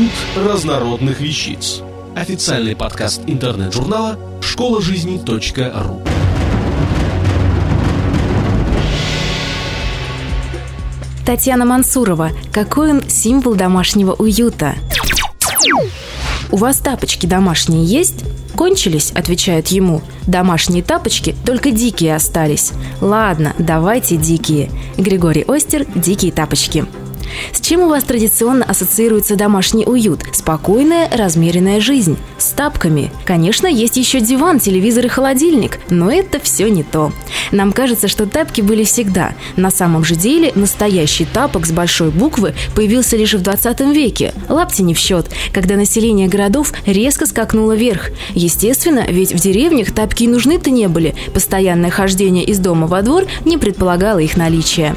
Институт разнородных вещиц. Официальный подкаст интернет-журнала школа жизни .ру. Татьяна Мансурова. Какой он символ домашнего уюта? У вас тапочки домашние есть? Кончились, отвечают ему. Домашние тапочки только дикие остались. Ладно, давайте дикие. Григорий Остер «Дикие тапочки». С чем у вас традиционно ассоциируется домашний уют? Спокойная, размеренная жизнь. С тапками. Конечно, есть еще диван, телевизор и холодильник, но это все не то. Нам кажется, что тапки были всегда. На самом же деле настоящий тапок с большой буквы появился лишь в 20 веке. Лапти не в счет, когда население городов резко скакнуло вверх. Естественно, ведь в деревнях тапки и нужны-то не были. Постоянное хождение из дома во двор не предполагало их наличия.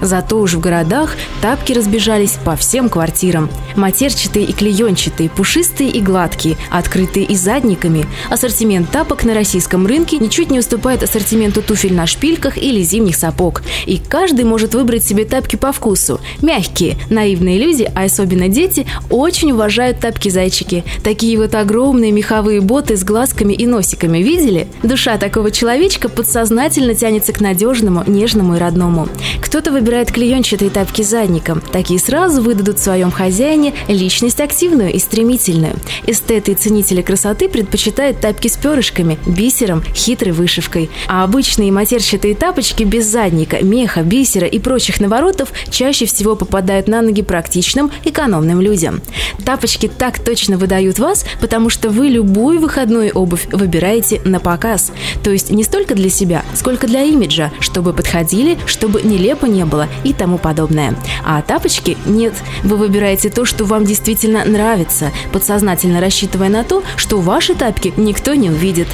Зато уж в городах тапки разбежались по всем квартирам. Матерчатые и клеенчатые, пушистые и гладкие, открытые и задниками. Ассортимент тапок на российском рынке ничуть не уступает ассортименту туфель на шпильках или зимних сапог. И каждый может выбрать себе тапки по вкусу. Мягкие. Наивные люди, а особенно дети, очень уважают тапки-зайчики. Такие вот огромные меховые боты с глазками и носиками. Видели? Душа такого человечка подсознательно тянется к надежному, нежному и родному. Кто-то выбирает клеенчатые тапки задником. Такие сразу выдадут в своем хозяине личность активную и стремительную. Эстеты и ценители красоты предпочитают тапки с перышками, бисером, хитрой вышивкой. А обычные матерчатые тапочки без задника, меха, бисера и прочих наворотов чаще всего попадают на ноги практичным, экономным людям. Тапочки так точно выдают вас, потому что вы любую выходную обувь выбираете на показ. То есть не столько для себя, сколько для имиджа, чтобы подходили, чтобы нелепо не было и тому подобное. А тапочки нет. Вы выбираете то, что вам действительно нравится, подсознательно рассчитывая на то, что ваши тапки никто не увидит.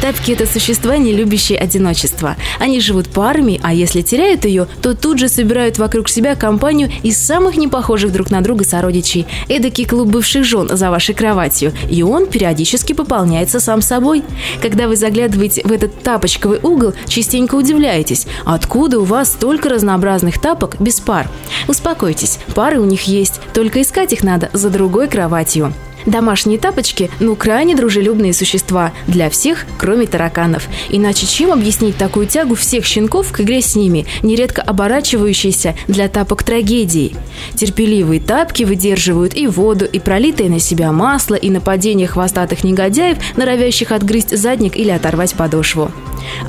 Тапки – это существа, не любящие одиночество. Они живут парами, а если теряют ее, то тут же собирают вокруг себя компанию из самых непохожих друг на друга сородичей. Эдакий клуб бывших жен за вашей кроватью. И он периодически пополняется сам собой. Когда вы заглядываете в этот тапочковый угол, частенько удивляетесь, откуда у вас столько разнообразных разных тапок без пар. Успокойтесь, пары у них есть, только искать их надо за другой кроватью. Домашние тапочки – ну крайне дружелюбные существа для всех, кроме тараканов. Иначе чем объяснить такую тягу всех щенков к игре с ними, нередко оборачивающейся для тапок трагедией? Терпеливые тапки выдерживают и воду, и пролитое на себя масло, и нападение хвостатых негодяев, норовящих отгрызть задник или оторвать подошву.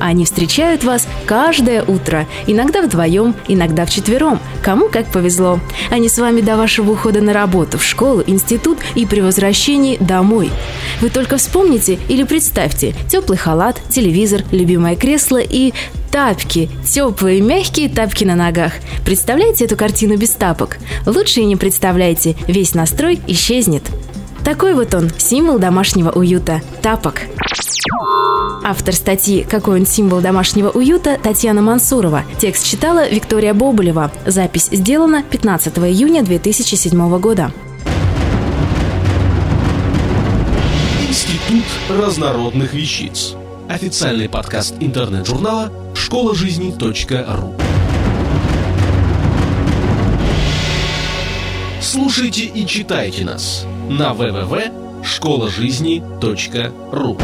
Они встречают вас каждое утро, иногда вдвоем, иногда вчетвером, кому как повезло. Они с вами до вашего ухода на работу, в школу, институт и при возвращении домой. Вы только вспомните или представьте теплый халат, телевизор, любимое кресло и Тапки. Теплые, мягкие тапки на ногах. Представляете эту картину без тапок? Лучше и не представляйте, весь настрой исчезнет. Такой вот он, символ домашнего уюта – тапок. Автор статьи «Какой он символ домашнего уюта» Татьяна Мансурова. Текст читала Виктория Боболева. Запись сделана 15 июня 2007 года. Институт разнородных вещиц. Официальный подкаст интернет-журнала школа жизни .ру. Слушайте и читайте нас на www.школажизни.ру.